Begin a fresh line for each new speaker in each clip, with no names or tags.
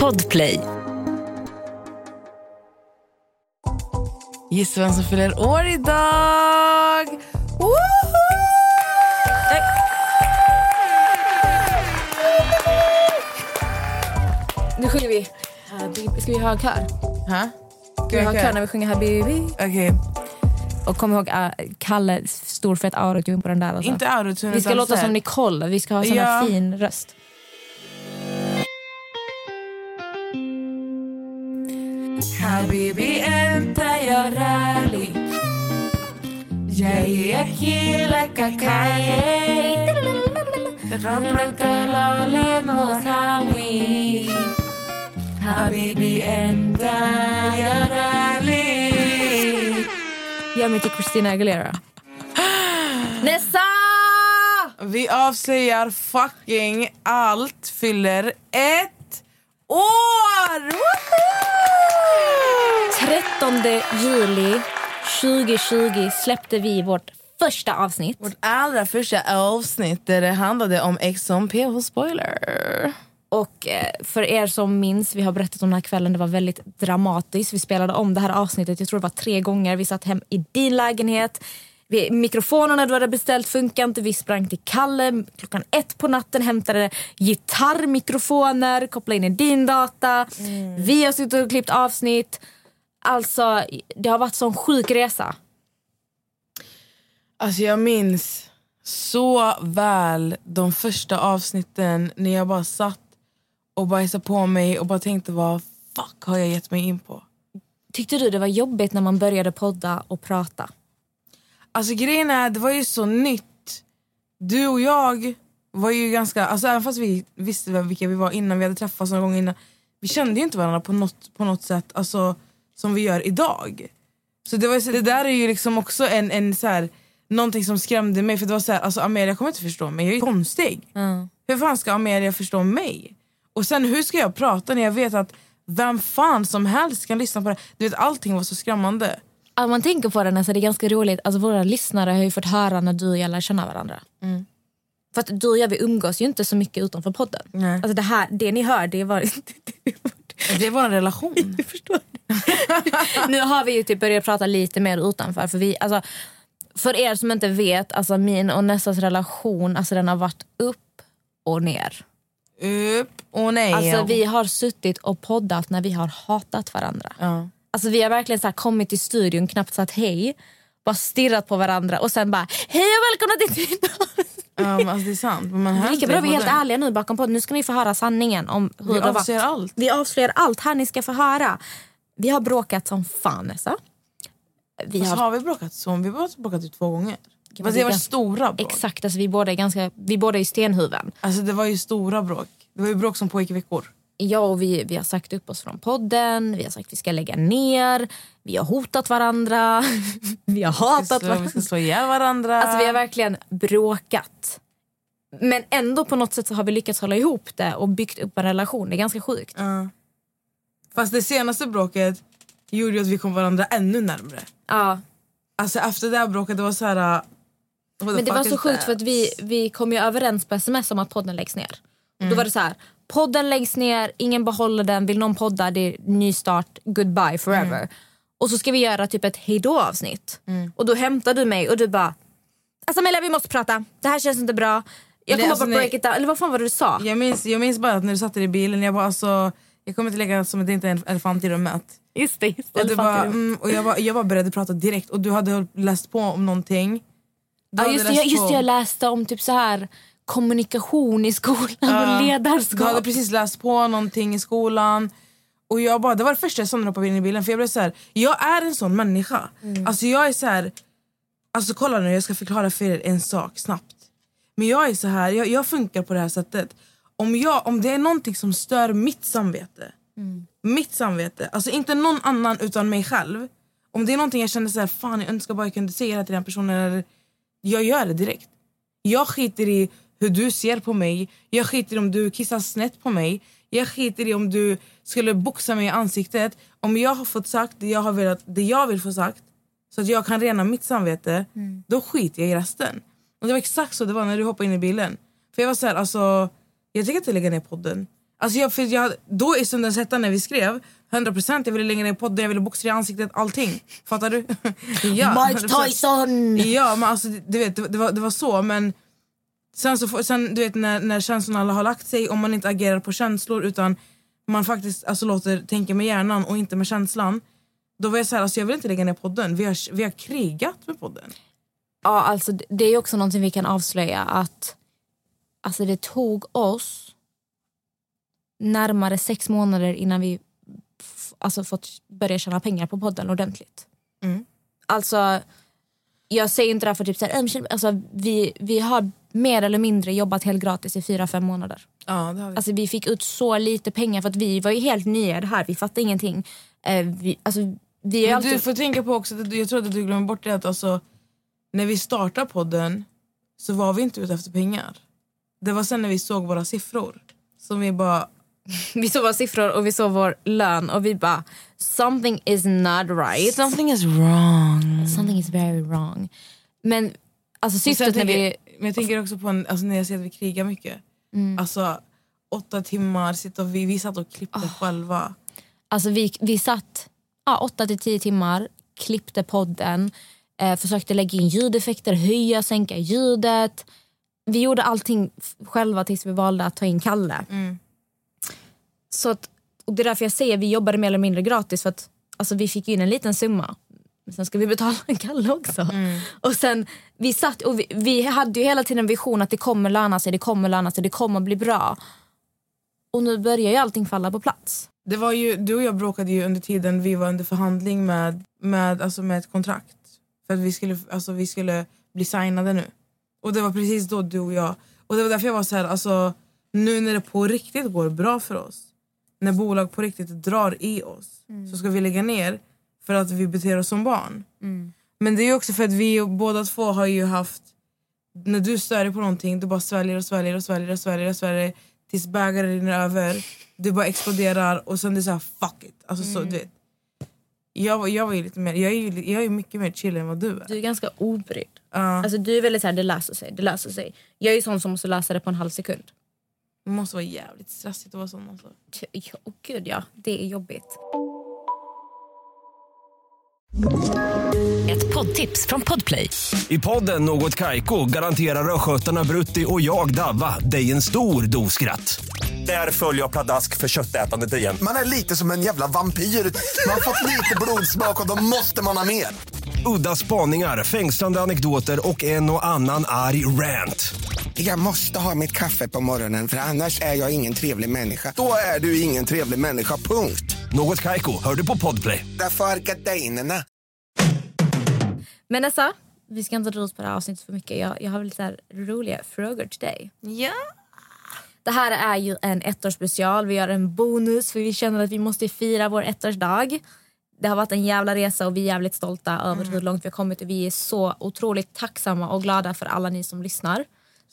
Podplay.
Gissa vem som fyller år idag? Woho!
Nu sjunger vi. Ska vi ha kör?
Ha?
Ska vi ha kör när vi sjunger Habibi?
Okej,
Och kom ihåg uh, Kalle, stor fet autotune på den där. Alltså.
inte autotune.
vi ska låta som Nicole, vi ska ha sån
Ja.
fin röst.
Habibi انت يا رالي جايك لك كاي ربك لالي مساوي حبيبي انت يا رالي
Gör mig till Christina Aguilera. Nessa!
Vi avslöjar fucking allt fyller ett år! Woho!
13 juli 2020 släppte vi vårt första avsnitt.
Vårt allra första avsnitt där det handlade om Ex on PH spoiler.
Och eh, för er som minns, vi har berättat om den här kvällen, det var väldigt dramatiskt. Vi spelade om det här avsnittet, jag tror det var tre gånger. Vi satt hem i din lägenhet. Mikrofonerna du hade beställt funkar inte. Vi sprang till Kalle klockan ett på natten, hämtade gitarrmikrofoner, kopplade in i din data. Vi har suttit och klippt avsnitt. Alltså, det har varit sån sjuk resa.
Alltså jag minns så väl de första avsnitten när jag bara satt och bajsade på mig och bara tänkte vad fuck har jag gett mig in på?
Tyckte du det var jobbigt när man började podda och prata?
Alltså grejen är, det var ju så nytt. Du och jag var ju ganska, alltså även fast vi visste vilka vi var innan, vi hade träffats några gånger innan. Vi kände ju inte varandra på något, på något sätt alltså, som vi gör idag. Så det, var, så det där är ju liksom också en, en så här, någonting som skrämde mig. För det var så här, alltså Amelia kommer inte förstå mig, jag är konstig. Hur fan ska Amelia förstå mig? Och sen hur ska jag prata när jag vet att vem fan som helst kan lyssna på det? Du vet allting var så skrämmande.
Om man tänker på det, Nessa, det är ganska roligt. Alltså, våra lyssnare har ju fått höra när du och jag lär känna varandra. För att du och jag vi umgås ju inte så mycket utanför podden.
Nej.
Alltså det, här, det ni hör, det var...
Det är vår relation.
Jag förstår. nu har vi ju typ börjat prata lite mer utanför. För, vi, alltså, för er som inte vet, alltså min och Nessas relation alltså, den har varit upp och ner.
Upp och ner.
Alltså, vi har suttit och poddat när vi har hatat varandra.
ja.
Alltså vi har verkligen så kommit till studion, knappt sagt hej, bara stirrat på varandra och sen bara hej och välkomna till
Ja, men alltså det är sant. Men
Lika bra vi är helt ärliga nu bakom podden. Nu ska ni få höra sanningen om hur
Vi
det
avslöjar
varit.
allt.
Vi avslöjar allt här ni ska få höra. Vi har bråkat som fan Nessa. Vi
Alltså,
har,
har vi bråkat så? Vi har bråkat typ två gånger.
men det
var
ganska-
stora bråk.
exakt, alltså, vi båda är ganska, vi båda är stenhuvuden.
Alltså det var ju stora bråk. Det var ju bråk som pågick i veckor.
Jag och vi, vi har sagt upp oss från podden, vi har sagt att vi ska lägga ner, vi har hotat varandra, vi har hatat
vi
varandra.
ska slå ihjäl varandra.
Alltså vi har verkligen bråkat. Men ändå på något sätt så har vi lyckats hålla ihop det och byggt upp en relation. Det är ganska sjukt.
Ja. Fast det senaste bråket gjorde ju att vi kom varandra ännu närmre.
Ja.
Alltså efter det här bråket det var så här... uh,
Men det var så sjukt för att vi, vi kom ju överens på sms om att podden läggs ner. Och Då var det så här, podden läggs ner, ingen behåller den, vill någon podda, det är ny start, goodbye forever. Och så ska vi göra typ ett hejdå avsnitt. Och då hämtar du mig och du bara, alltså Mella vi måste prata, det här känns inte bra. Jag kommer
alltså,
bara break it down. Eller vad fan var det du sa?
Jag minns, jag minns bara att när du satt i bilen, jag bara alltså... Jag kommer inte lägga som att det inte är en elefant i rummet.
Just det, just det.
Och, du bara, mm, och jag, var, jag var beredd att prata direkt och du hade läst på om någonting. Du
Ja, just, det, jag, just det, jag läste om typ så här kommunikation i skolan och ledarskap.
Du hade precis läst på någonting i skolan. Och jag bara, det var det första jag sa när jag hoppade in i bilen. För jag blev så här, jag är en sån människa.
Mm.
Alltså jag är så här, alltså kolla nu jag ska förklara för er en sak snabbt. Men jag är så här, jag, jag funkar på det här sättet. Om, jag, om det är någonting som stör mitt samvete,
Mm.
mitt samvete, alltså inte någon annan utan mig själv. Om det är någonting jag känner så här, fan jag önskar bara jag kunde säga det till den personen. Eller, jag gör det direkt. Jag skiter i hur du ser på mig. Jag skiter i om du kissar snett på mig. Jag skiter i om du skulle boxa mig i ansiktet. Om jag har fått sagt det jag, har velat, det jag vill få sagt så att jag kan rena mitt samvete, då skiter jag i resten. Och Det var exakt så det var när du hoppade in i bilen. För jag var så här, alltså, jag tänker inte lägga ner podden. Alltså jag, för jag, då i stundens hetta när vi skrev 100% jag ville lägga ner podden, jag ville boxa i ansiktet, allting. Fattar du? ja,
Mike
100%.
Tyson!
Ja men alltså du vet det, det, var, det var så men sen, så, får- sen du vet när, när känslorna har lagt sig om man inte agerar på känslor utan man faktiskt alltså, låter tänka med hjärnan och inte med känslan. Då var jag så här, alltså, jag vill inte lägga ner podden. Vi har, vi har krigat med podden.
Ja, alltså det- är också någonting vi kan avslöja att alltså det tog oss närmare sex månader innan vi alltså fått börja tjäna pengar på podden ordentligt.
Mm.
Alltså, jag säger inte det här för typ så här, "Ähm, känn-" alltså, vi, vi har mer eller mindre jobbat helt gratis i fyra, fem månader.
Ja, det har vi.
Alltså, vi fick ut så lite pengar för att vi var ju helt nya i det här. Vi fattade ingenting. Eh, vi, alltså, vi alltid...
Du får tänka på också, jag tror att du glömmer bort det att alltså, när vi startade podden så var vi inte ute efter pengar. Det var sen när vi såg våra siffror som vi bara,
Vi såg våra siffror och vi såg vår lön och vi bara something is not right.
something is wrong.
Something is very wrong. Men alltså syftet när vi...
Men jag tänker också på en, alltså när jag säger att vi krigar mycket.
Mm.
Alltså åtta timmar, sitta och vi, vi satt och klippte
Ah.
själva.
Alltså vi, vi satt ja, 8 till 10 timmar, klippte podden, eh, försökte lägga in ljudeffekter, höja, sänka ljudet. Vi gjorde allting själva tills vi valde att ta in Kalle.
Mm.
Så att, och det är därför jag säger vi jobbade mer eller mindre gratis för att alltså, vi fick in en liten summa. Men sen ska vi betala en Kalle också.
Mm.
Och sen, vi, satt, och vi, vi hade ju hela tiden en vision att det kommer löna sig, det kommer löna sig, det kommer bli bra. Och nu börjar ju allting falla på plats.
Det var ju, du och jag bråkade ju under tiden vi var under förhandling med, med, alltså med ett kontrakt. För att vi skulle, alltså vi skulle bli signade nu. Och det var precis då du och jag... Och det var därför jag var så här, alltså nu när det på riktigt går bra för oss. När bolag på riktigt drar i oss. Så ska vi lägga ner för att vi beter oss som barn. Men det är också för att vi båda två har ju haft... När du stör dig på någonting, du bara sväljer och sväljer och sväljer och sväljer och sväljer tills bägaren rinner över. Du bara exploderar och sen det är såhär fuck it. Alltså, så, du vet. Jag, jag var ju lite mer, jag är ju jag är mycket mer chill än vad du är.
Du är ganska obrydd.
Ja,
Alltså, du är väldigt såhär, det löser sig, det löser sig. Jag är ju sån som måste lösa det på en halv sekund.
Det måste vara jävligt stressigt att vara sån. Alltså.
Ja, oh, gud ja, det är jobbigt.
Ett poddtips från Podplay.
I podden Något Kaiko garanterar östgötarna Brutti och jag, Davva, dig en stor dos skratt. Där följer jag pladask för köttätandet igen.
Man är lite som en jävla vampyr. Man har fått lite blodsmak och då måste man ha mer.
Udda spaningar, fängslande anekdoter och en och annan arg rant.
Jag måste ha mitt kaffe på morgonen för annars är jag ingen trevlig människa. Då är du ingen trevlig människa, punkt.
Något Kaiko, hör du på Podplay.
Därför är gardinerna.
Men Nessa, vi ska inte dra ut på det här avsnittet för mycket. Jag, jag har lite här roliga frågor till dig.
Ja.
Det här är ju en ettårsspecial. Vi gör en bonus för vi känner att vi måste fira vår ettårsdag. Det har varit en jävla resa och vi är jävligt stolta över hur långt vi har kommit. Och vi är så otroligt tacksamma och glada för alla ni som lyssnar.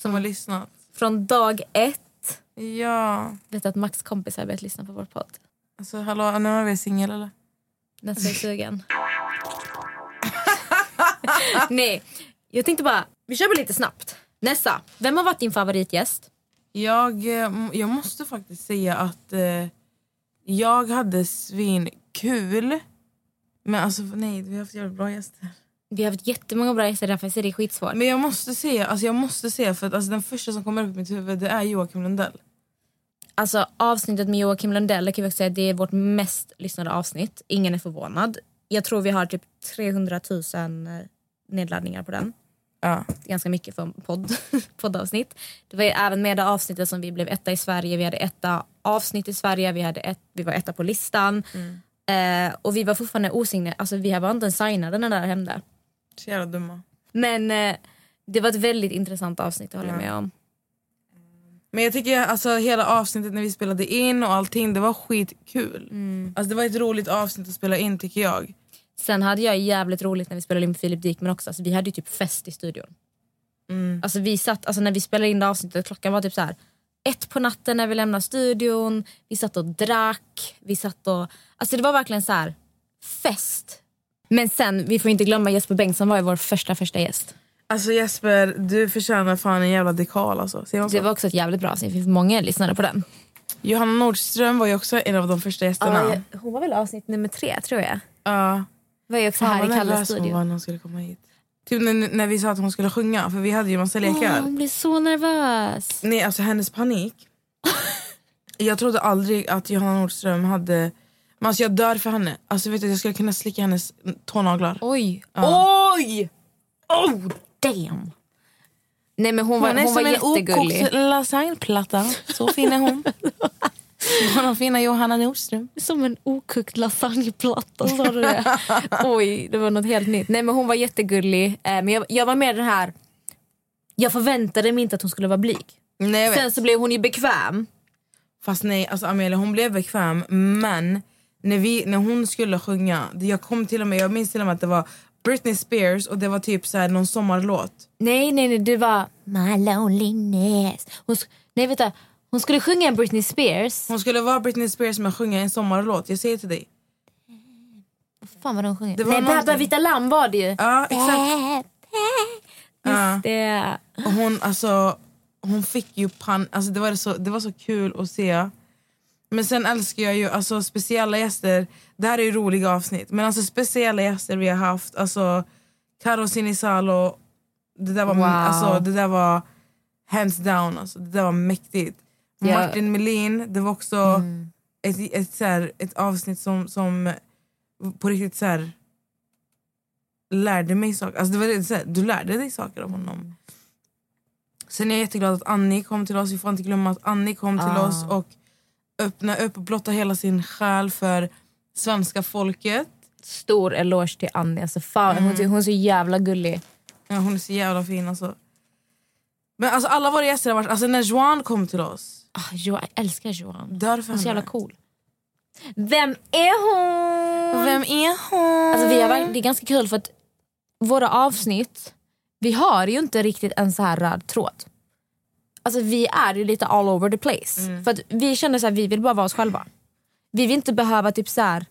Som har lyssnat.
Från dag ett.
Ja.
Vet att Max kompis har börjat lyssna på vår podd?
Alltså hallå, nu är vi singel eller?
Nessa är sugen. Nej, jag tänkte bara, vi kör lite snabbt. Nessa, vem har varit din favoritgäst?
Jag, eh, jag måste faktiskt säga att eh, jag hade svinkul. Men alltså nej, vi har haft jävligt bra gäster.
Vi har haft jättemånga bra gäster därför är det skitsvårt.
Men jag måste säga, alltså jag måste säga för att alltså, den första som kommer upp i mitt huvud det är Joakim Lundell.
Alltså avsnittet med Joakim Lundell kan vi säga, det är vårt mest lyssnade avsnitt. Ingen är förvånad. Jag tror vi har typ 300 000 nedladdningar på den.
Ja.
Ganska mycket för podd, poddavsnitt. Det var även med det avsnittet som vi blev etta i Sverige. Vi hade etta avsnitt i Sverige, vi, hade ett, vi var etta på listan. Eh, och vi var fortfarande osignerade, alltså vi var inte ens signade när det där hände.
Så jävla dumma.
Men eh, det var ett väldigt intressant avsnitt, det håller jag med om.
Men jag tycker alltså hela avsnittet när vi spelade in och allting det var skitkul. Alltså det var ett roligt avsnitt att spela in tycker jag.
Sen hade jag jävligt roligt när vi spelade in med Filip Dikmen också. Alltså, vi hade ju typ fest i studion. Alltså, vi satt, alltså, när vi spelade in det avsnittet, klockan var typ så här ett på natten när vi lämnade studion. Vi satt och drack. Vi satt och, alltså, det var verkligen så här fest. Men sen, vi får inte glömma Jesper Bengtsson var ju vår första första gäst.
Alltså Jesper, du förtjänar fan en jävla dekal alltså.
Det var också ett jävligt bra avsnitt. Vi fick många lyssnare på den.
Johanna Nordström var ju också en av de första gästerna.
Ja, jag- hon var väl avsnitt nummer tre tror jag.
Ja.
Var ju också här i Kalles
nervös hon var
studio.
när hon skulle komma hit. Typ när, när vi sa att hon skulle sjunga, för vi hade ju massa lekar.
Åh, hon blir så nervös.
Nej, alltså hennes panik. jag trodde aldrig att Johanna Nordström hade... Men alltså jag dör för henne. Alltså vet du, jag skulle kunna slicka hennes tånaglar.
Oj!
Ja.
Oj! Oh damn! Nej men hon,
Hon
var,
är
hon var
som en
jättegullig.
okokt lasagneplatta. Så fin är hon. Hon fina Johanna Nordström.
Som en okokt lasagneplatta sa du det? Oj, det var något helt nytt. Nej men hon var jättegullig. Eh, men jag, jag var med den här... Jag förväntade mig inte att hon skulle vara blyg.
Nej.
Sen så blev hon ju bekväm.
Fast nej, alltså Amelia hon blev bekväm men när, vi, när hon skulle sjunga, jag kom till och med, jag minns till och med att det var Britney Spears och det var typ så här någon sommarlåt.
Nej, nej, nej, det var My loneliness. Hon, nej, vänta. Hon skulle sjunga en Britney Spears.
Hon skulle vara Britney Spears men sjunga en sommarlåt, jag säger till dig.
Vad fan var hon sjöng?
Det var
Nej,
någonting.
Bäba vita lamm var det ju.
Ja exakt. Ja.
Just det.
Hon, alltså, hon fick ju pan... Alltså det, var så, det var så kul att se. Men sen älskar jag ju alltså, speciella gäster. Det här är ju roliga avsnitt. Men alltså speciella gäster vi har haft. Alltså Karo Sinisalo. Det där var,
Wow.
alltså, det där var hands down. Alltså, det där var mäktigt.
Ja.
Martin Melin, det var också ett, ett, så här, ett avsnitt som, som på riktigt så här, lärde mig saker. Alltså, det var så här, du lärde dig saker av honom. Sen är jag jätteglad att Annie kom till oss. Vi får inte glömma att Annie kom till
Ah.
oss och öppnade upp och blottade hela sin själ för svenska folket.
Stor eloge till Annie. Alltså, fan,
Mm.
hon, hon är så jävla gullig.
Ja, hon är så jävla fin alltså. Men alltså alla våra gäster har varit... Alltså när Joan kom till oss,
Ah, jo, jag älskar
för
Hon är så jävla cool. Vem är hon?
Vem är hon?
Alltså, vi har, det är ganska kul för att våra avsnitt, vi har ju inte riktigt en så här röd tråd. Alltså vi är ju lite all over the place.
Mm.
För vi känner så här, vi vill bara vara oss själva. Vi vill inte behöva typ så här,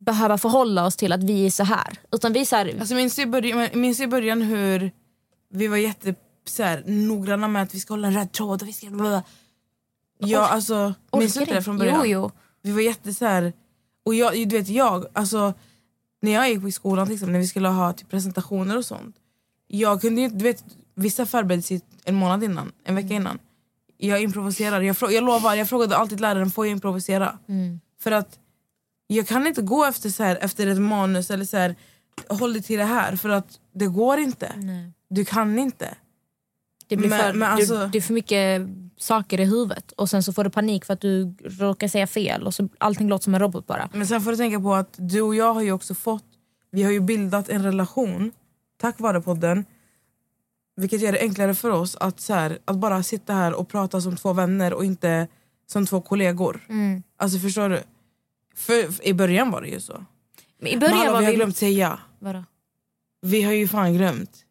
behöva förhålla oss till att vi är så här. Utan vi är så här,
Alltså, minns, du i början, minns i början hur vi var jätte så här, noggranna med att vi ska hålla en röd tråd och vi ska... Bla. Ja, alltså, minns du inte det från början?
Jo, jo.
Vi var jätte så här, och jag, du vet jag, alltså när jag gick på skolan till exempel, när vi skulle ha typ, presentationer och sånt. Jag kunde ju inte, du vet vissa förberedde sig en månad innan, en vecka innan. Jag improviserade, jag, jag lovar, jag frågade alltid läraren, får jag improvisera?
Mm.
För att jag kan inte gå efter, så här, efter ett manus eller så här, håll dig till det här för att det går inte.
Nej.
Du kan inte.
Det blir
Men-
för,
men alltså-
du, det är för mycket saker i huvudet och sen så får du panik för att du råkar säga fel och så allting låter som en robot bara.
Men sen får du tänka på att du och jag har ju också fått, vi har ju bildat en relation tack vare podden. Vilket gör det enklare för oss att, så här, att bara sitta här och prata som två vänner och inte som två kollegor.
Mm.
Alltså förstår du? För, I början var det ju så.
Men I
Men
början
hallå,
var
vi har
vi...
glömt säga.
Vadå?
Vi har ju fan glömt.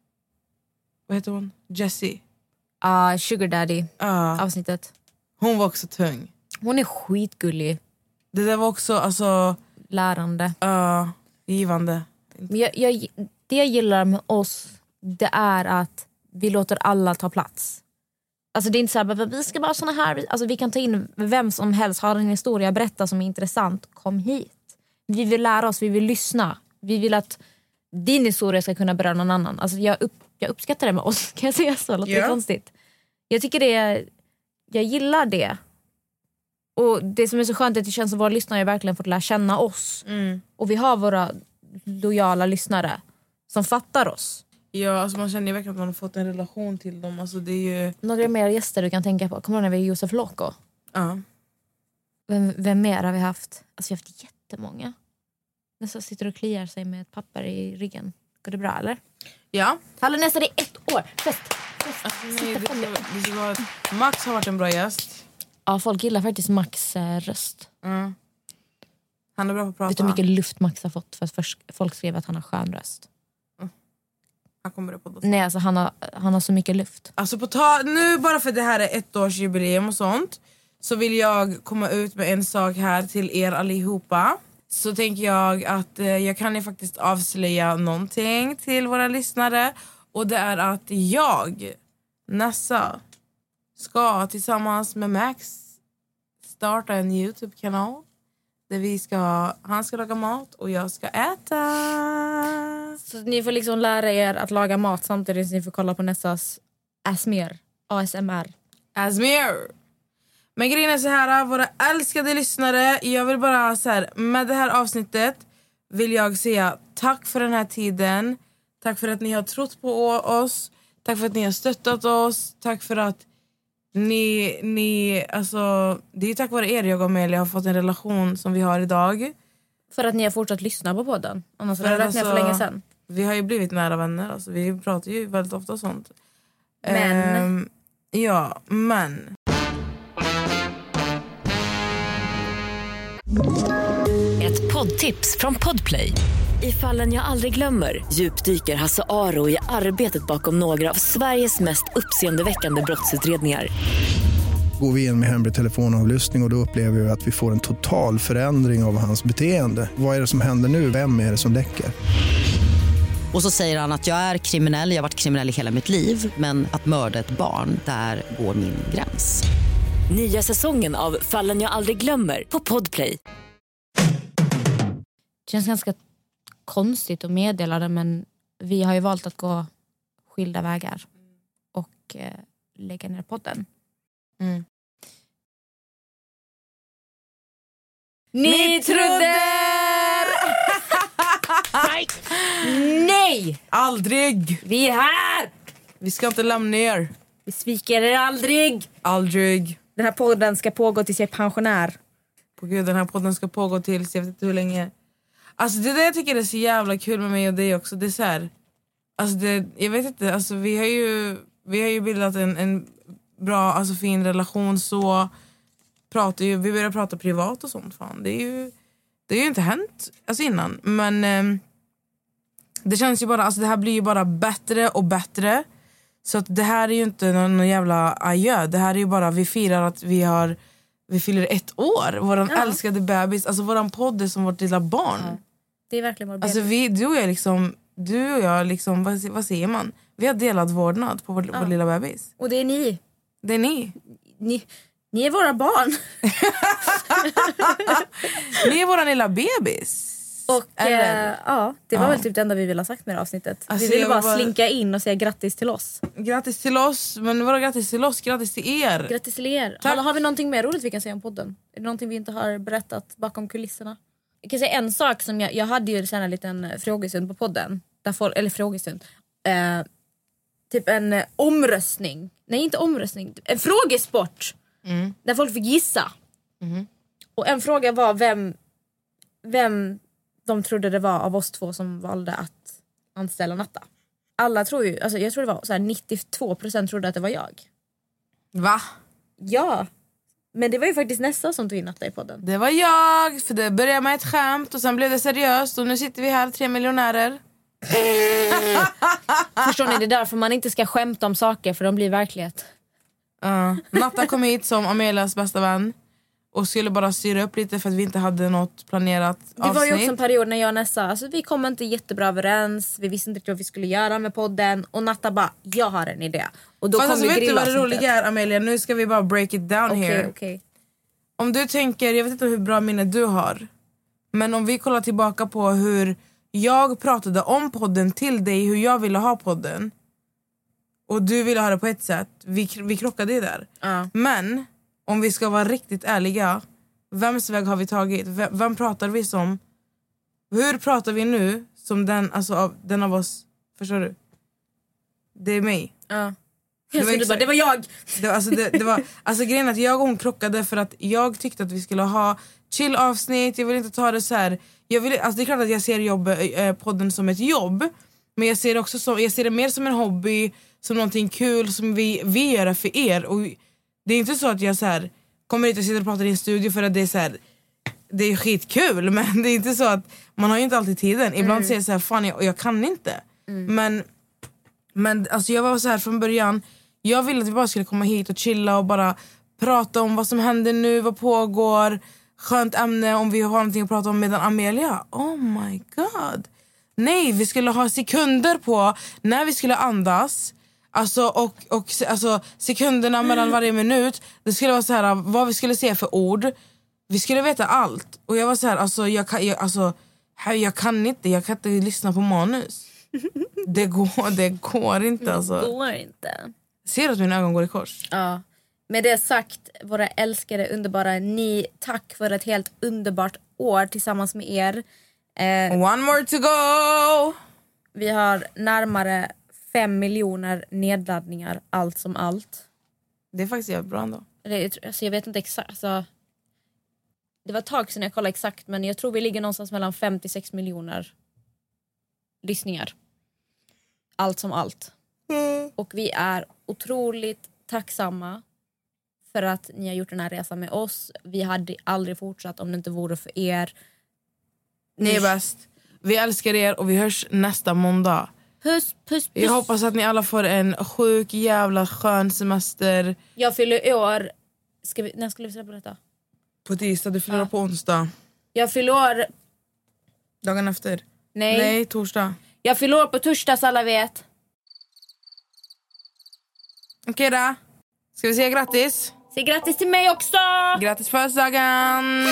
Vad heter hon? Jessie.
Ah, Sugar Daddy
Ja,
avsnittet.
hon var också tung.
Hon är skitgullig,
Det där var också alltså,
lärande.
ja, givande.
Men jag, jag, det jag gillar med oss det är att vi låter alla ta plats. Alltså det är inte så här, vi ska vara såna här. Alltså vi kan ta in vem som helst, har en historia att berätta som är intressant. Kom hit. Vi vill lära oss, vi vill lyssna. Vi vill att din historia ska kunna beröra någon annan. Alltså jag, upp, jag uppskattar det med oss, kan jag säga så? Låter det
Ja.
konstigt? Jag tycker det jag gillar det. Och det som är så skönt är att det känns som att våra lyssnare verkligen fått lära känna oss.
Mm.
Och vi har våra lojala lyssnare som fattar oss.
Ja, alltså man känner ju verkligen att man har fått en relation till dem. Alltså det är ju...
Några mer gäster du kan tänka på? Kommer du ihåg när vi Josef Loco?
Ja.
Vem, vem mer har vi haft? Alltså vi har haft jättemånga. Nästa sitter och kliar sig med ett papper i ryggen. Går det bra eller?
ja.
Hallå nästa det är ett år! Fest!
Nej, det, det, det var, Max har varit en bra gäst.
Ja folk gillar faktiskt Max eh, röst.
Mm. Han är bra på att prata.
Vet du hur mycket luft Max har fått för att folk skrev att han har skön röst?
Han kommer upp på.
Nej alltså han har, han har så mycket luft.
Alltså på ta nu bara för det här är ett års jubileum och sånt så vill jag komma ut med en sak här till er allihopa. Så tänker jag att eh, jag kan ju faktiskt avslöja någonting till våra lyssnare och det är att jag, Nessa, ska tillsammans med Max starta en Youtube-kanal. Där vi ska, han ska laga mat och jag ska äta.
Så ni får liksom lära er att laga mat samtidigt som ni får kolla på Nessas ASMR. ASMR.
Asmir. Men grejen är så här, våra älskade lyssnare. Jag vill bara så här, med det här avsnittet vill jag säga tack för den här tiden. Tack för att ni har trott på oss. Tack för att ni har stöttat oss. Tack för att ni, ni alltså, det är tack vare er jag och Amelia har fått en relation som vi har idag.
För att ni har fortsatt lyssna på podden. Annars hade
att
lagt ner för
alltså-
länge sedan.
Vi har ju blivit nära vänner. Alltså, vi pratar ju väldigt ofta och sånt.
Men?
Ehm, ja, men.
Ett poddtips från Podplay. I fallen jag aldrig glömmer djupdyker Hasse Aro i arbetet bakom några av Sveriges mest uppseendeväckande brottsutredningar.
Går vi in med hemlig telefonavlyssning och, och då upplever vi att vi får en total förändring av hans beteende. Vad är det som händer nu? Vem är det som läcker?
Och så säger han att jag är kriminell, jag har varit kriminell i hela mitt liv men att mörda ett barn, där går min gräns.
Nya säsongen av Fallen jag aldrig glömmer på Podplay.
Det känns ganska konstigt att meddela det men vi har ju valt att gå skilda vägar och eh, lägga ner podden.
Mm.
Ni trodde... Nej!
Aldrig!
Vi är här!
Vi ska inte lämna er.
Vi sviker er aldrig!
Aldrig.
Den här podden ska pågå tills jag är pensionär.
På gud, den här podden ska pågå tills jag vet inte hur länge. Alltså det där jag tycker är så jävla kul med mig och dig också. Det är så här, alltså det, jag vet inte, alltså vi har ju, vi har ju bildat en, en bra, alltså fin relation så. Pratar ju, vi börjar prata privat och sånt. Fan. Det, är ju, det har ju inte hänt alltså innan. Men ehm, det känns ju bara, alltså det här blir ju bara bättre och bättre. Så att det här är ju inte någon, någon jävla adjö. Det här är ju bara, vi firar att vi har vi fyller ett år. Våran älskade bebis. Alltså våran podd är som vårt lilla barn.
Det är verkligen vår
Alltså vi, du och jag liksom, du och jag liksom, vad, vad säger man? Vi har delad vårdnad på vår, vår lilla bebis.
Och det är ni.
Det är ni.
Ni, ni är våra barn.
Ni är våran lilla bebis.
Och eh, ja, det var
Ja.
väl typ det enda vi ville ha sagt med det avsnittet.
Alltså,
vi ville bara
bara-
slinka in och säga grattis till oss.
Grattis till oss. Men vadå grattis till oss? Grattis till er.
Grattis till er.
Tack.
Har, har vi någonting mer roligt vi kan säga om podden? Är det någonting vi inte har berättat bakom kulisserna? Jag kan säga en sak som jag, jag hade ju en liten eh, frågestund på podden. Där folk, eller frågestund. Eh, typ en eh, omröstning. Nej inte omröstning. En frågesport. Där folk fick gissa. Och en fråga var vem, vem de trodde det var av oss två som valde att anställa Natta. Alla tror ju, alltså jag tror det var så här 92% trodde att det var jag.
Va?
Ja. Men det var ju faktiskt Nessa som tog in Natta i podden.
Det var jag. För det började med ett skämt och sen blev det seriöst och nu sitter vi här, tre miljonärer.
Förstår ni? Det är därför man inte ska skämta om saker för de blir verklighet.
Uh, Natta kom hit som Amelias bästa vän och skulle bara styra upp lite för att vi inte hade något planerat
Det
avsnitt.
var ju också en period när jag och Nessa, alltså vi kom inte jättebra överens. Vi visste inte riktigt vad vi skulle göra med podden. Och Natta bara, jag har en idé. Och då
Fast
kom
alltså, vet du vad det roliga är Amelia? Nu ska vi bara break it down
Okej,
here.
okej.
Om du tänker, jag vet inte hur bra minne du har. Men om vi kollar tillbaka på hur jag pratade om podden till dig, hur jag ville ha podden. Och du ville ha det på ett sätt. Vi, vi krockade ju där.
Ja.
Men om vi ska vara riktigt ärliga. Vems väg har vi tagit? Vem, vem pratar vi som? Hur pratar vi nu som den, alltså, av, den av oss? Förstår du? Det är mig.
Ja.
Det var
bara, det var jag!
Det, var- alltså, det, det var, alltså grejen att jag och hon krockade för att jag tyckte att vi skulle ha chill avsnitt, jag vill inte ta det så här. Jag vill, alltså det är klart att jag ser jobb, eh, podden som ett jobb men jag ser, också som, jag ser det mer som en hobby, som någonting kul som vi, vi gör för er. Och det är inte så att jag så här, kommer hit och sitter och pratar i en studio för att det är så här, det är skitkul men det är inte så att man har inte alltid tiden. Ibland säger jag så här, fan jag, jag kan inte. Men men alltså jag var så här från början, jag ville att vi bara skulle komma hit och chilla och bara prata om vad som händer nu, vad pågår, skönt ämne om vi har någonting att prata om medan Amelia, oh my god. Nej, vi skulle ha sekunder på när vi skulle andas, Alltså, och, och alltså, sekunderna mellan varje minut. Det skulle vara så här, vad vi skulle se för ord. Vi skulle veta allt. Och jag var så här, alltså, jag, kan, jag, alltså, här, jag kan inte, jag kan inte lyssna på manus. Det går, det går inte alltså.
Går inte.
Ser du att mina ögon går i kors?
Ja. Med det sagt, våra älskade, underbara ni, tack för ett helt underbart år tillsammans med er. Eh,
One more to go!
vi har närmare fem miljoner nedladdningar, allt som allt.
Det är faktiskt jävligt bra ändå.
Det, alltså, jag vet inte exakt. Alltså, det var ett tag sedan jag kollade exakt men jag tror vi ligger någonstans mellan 5-6 miljoner lyssningar. Allt som allt. Och vi är otroligt tacksamma för att ni har gjort den här resan med oss. Vi hade aldrig fortsatt om det inte vore för er.
Ni är bäst. Vi älskar er och vi hörs nästa måndag.
Puss, puss, puss.
Jag hoppas att ni alla får en sjuk jävla skön semester.
Jag fyller år... Ska vi, när skulle vi släppa detta?
På tisdag, du fyller på onsdag.
Jag fyller år...
Dagen efter.
Nej.
Nej, torsdag.
Jag fyller år på torsdag så alla vet.
Okej då. Ska vi säga grattis?
Säg grattis till mig också!
Grattis på födelsedagen!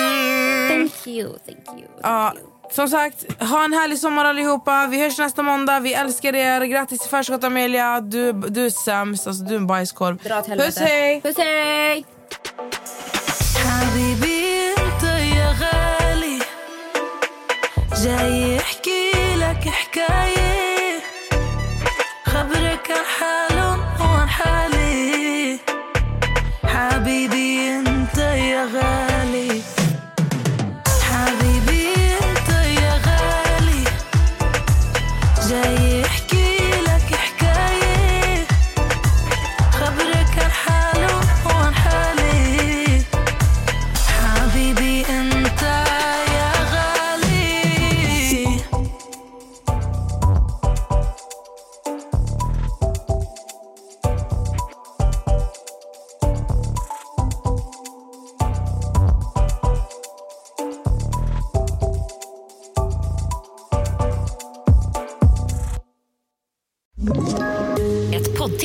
Thank you, thank you.
Ja, som sagt, ha en härlig sommar allihopa. Vi hörs nästa måndag. Vi älskar er. Grattis till förskott Amelia. Du, du är sämst. Alltså, du är en bajskorv.
Dra åt helvete.
Puss hej!
Puss hej!
حبيبي